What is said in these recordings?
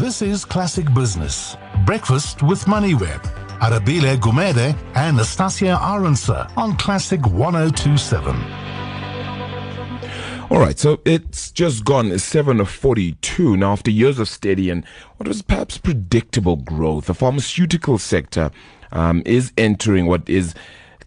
This is Classic Business. Breakfast with MoneyWeb. Arabile Gumede and Nastasia Aronsa on Classic 1027. All right, so it's just gone 7.42 now after years of steady and what was perhaps predictable growth. The pharmaceutical sector um, is entering what is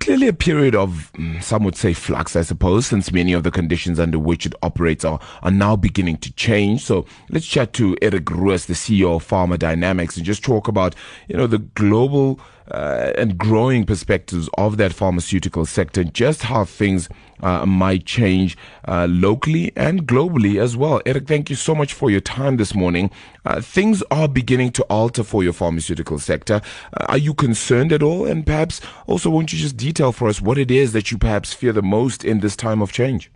clearly a period of, mm, some would say, flux, I suppose, since many of the conditions under which it operates are, are now beginning to change. So let's chat to Eric Roos, the CEO of Pharma Dynamics, and just talk about, you know, the global uh, and growing perspectives of that pharmaceutical sector, just how things uh, might change uh, locally and globally as well. Eric, thank you so much for your time this morning. Uh, things are beginning to alter for your pharmaceutical sector. Uh, are you concerned at all? And perhaps also, won't you just detail for us what it is that you perhaps fear the most in this time of change?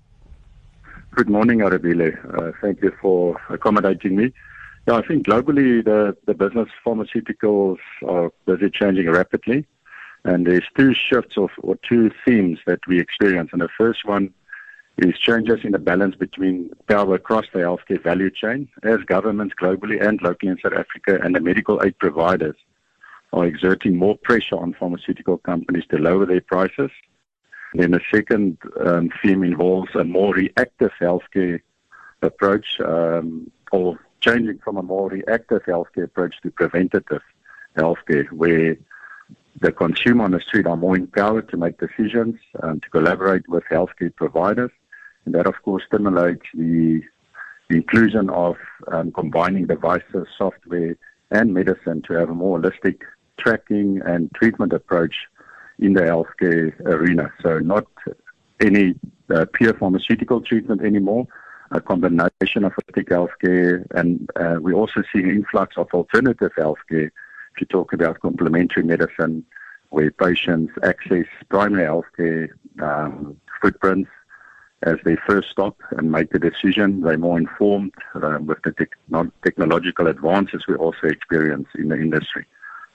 Good morning, Arabile. Uh, thank you for accommodating me. Yeah, I think globally the, the business pharmaceuticals are busy changing rapidly. And there's two shifts of, or two themes that we experience. And the first one is changes in the balance between power across the healthcare value chain as governments globally and locally in South Africa and the medical aid providers are exerting more pressure on pharmaceutical companies to lower their prices. And then the second um, theme involves a more reactive healthcare approach um, changing from a more reactive healthcare approach to preventative healthcare, where the consumer on the street are more empowered to make decisions, and to collaborate with healthcare providers. And that, of course, stimulates the, the inclusion of um, combining devices, software, and medicine to have a more holistic tracking and treatment approach in the healthcare arena. So, not any uh, pure pharmaceutical treatment anymore, a combination of holistic healthcare, and uh, we also see an influx of alternative healthcare. If you talk about complementary medicine, where patients access primary healthcare um, footprints as they first stop and make the decision, they're more informed uh, with the te- technological advances we also experience in the industry.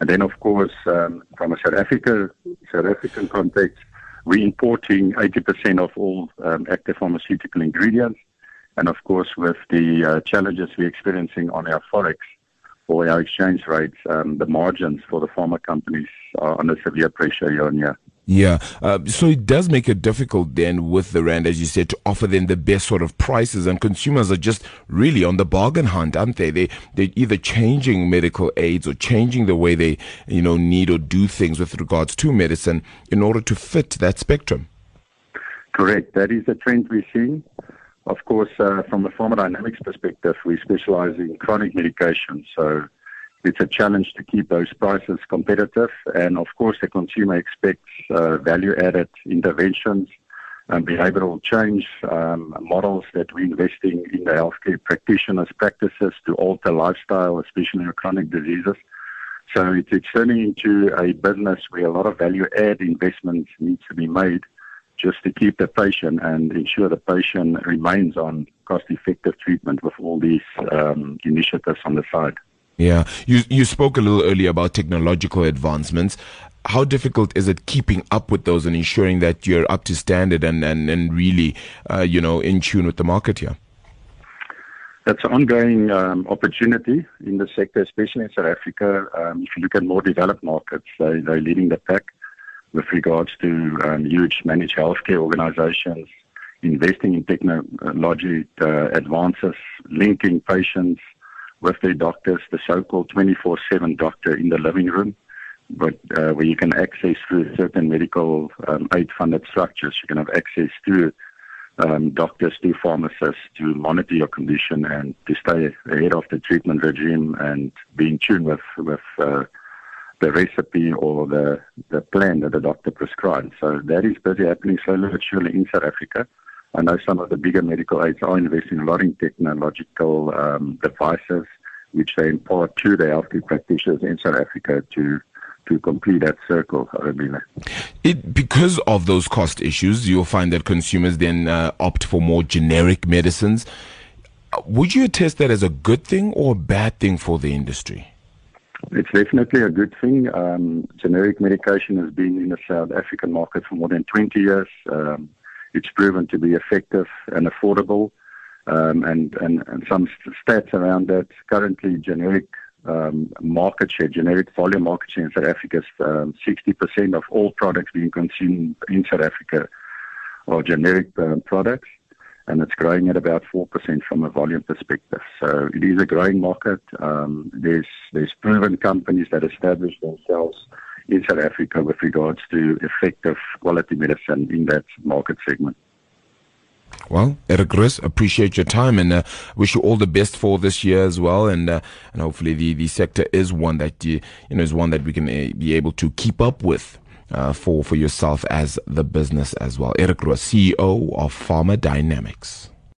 And then, of course, um, from a South Africa South African context, we're importing 80% of all um, active pharmaceutical ingredients. And of course, with the uh, challenges we're experiencing on our forex or our exchange rates, um, the margins for the pharma companies are under severe pressure year on year. Yeah, uh, so it does make it difficult then with the rand, as you said, to offer them the best sort of prices, and consumers are just really on the bargain hunt, aren't they? They they're either changing medical aids or changing the way they you know need or do things with regards to medicine in order to fit that spectrum. Correct. That is a trend we're seeing. Of course, uh, from a Pharma Dynamics perspective, we specialize in chronic medication, so it's a challenge to keep those prices competitive. And of course, the consumer expects uh, value-added interventions and behavioral change um, models that we're investing in the healthcare practitioners' practices to alter lifestyle, especially in chronic diseases. So it's, turning into a business where a lot of value-add investments needs to be made just to keep the patient and ensure the patient remains on cost-effective treatment with all these um, initiatives on the side. Yeah, you you spoke a little earlier about technological advancements. How difficult is it keeping up with those and ensuring that you're up to standard and and, and really, uh, you know, in tune with the market here? That's an ongoing um, opportunity in the sector, especially in South Africa. Um, if you look at more developed markets, they, they're leading the pack with regards to um, huge managed healthcare organizations investing in technology uh, advances, linking patients with their doctors, the so-called 24/7 doctor in the living room, but uh, where you can access through certain medical um, aid-funded structures. You can have access to um, doctors, to pharmacists to monitor your condition and to stay ahead of the treatment regime and be in tune with with uh, the recipe or the, the plan that the doctor prescribes. So that is busy happening slowly but surely in South Africa. I know some of the bigger medical aids are investing a lot in technological um, devices, which they impart to the healthcare practitioners in South Africa to to complete that circle, It, because of those cost issues, you'll find that consumers then uh, opt for more generic medicines. Would you attest that as a good thing or a bad thing for the industry? It's definitely a good thing. Um, generic medication has been in the South African market for more than 20 years. Um, it's proven to be effective and affordable. um, and, and, and some stats around that. Currently, generic um, market share, generic volume market share in South Africa is um, 60% of all products being consumed in South Africa are generic um, products, and it's growing at about 4% from a volume perspective. So it is a growing market. Um, there's, there's proven companies that establish themselves in South Africa with regards to effective quality medicine in that market segment. Well, Eric Roos, appreciate your time and uh, wish you all the best for this year as well. And uh, and hopefully the, the sector is one that you, you know is one that we can uh, be able to keep up with. Uh, for for yourself as the business as well. Eric Roos, CEO of Pharma Dynamics.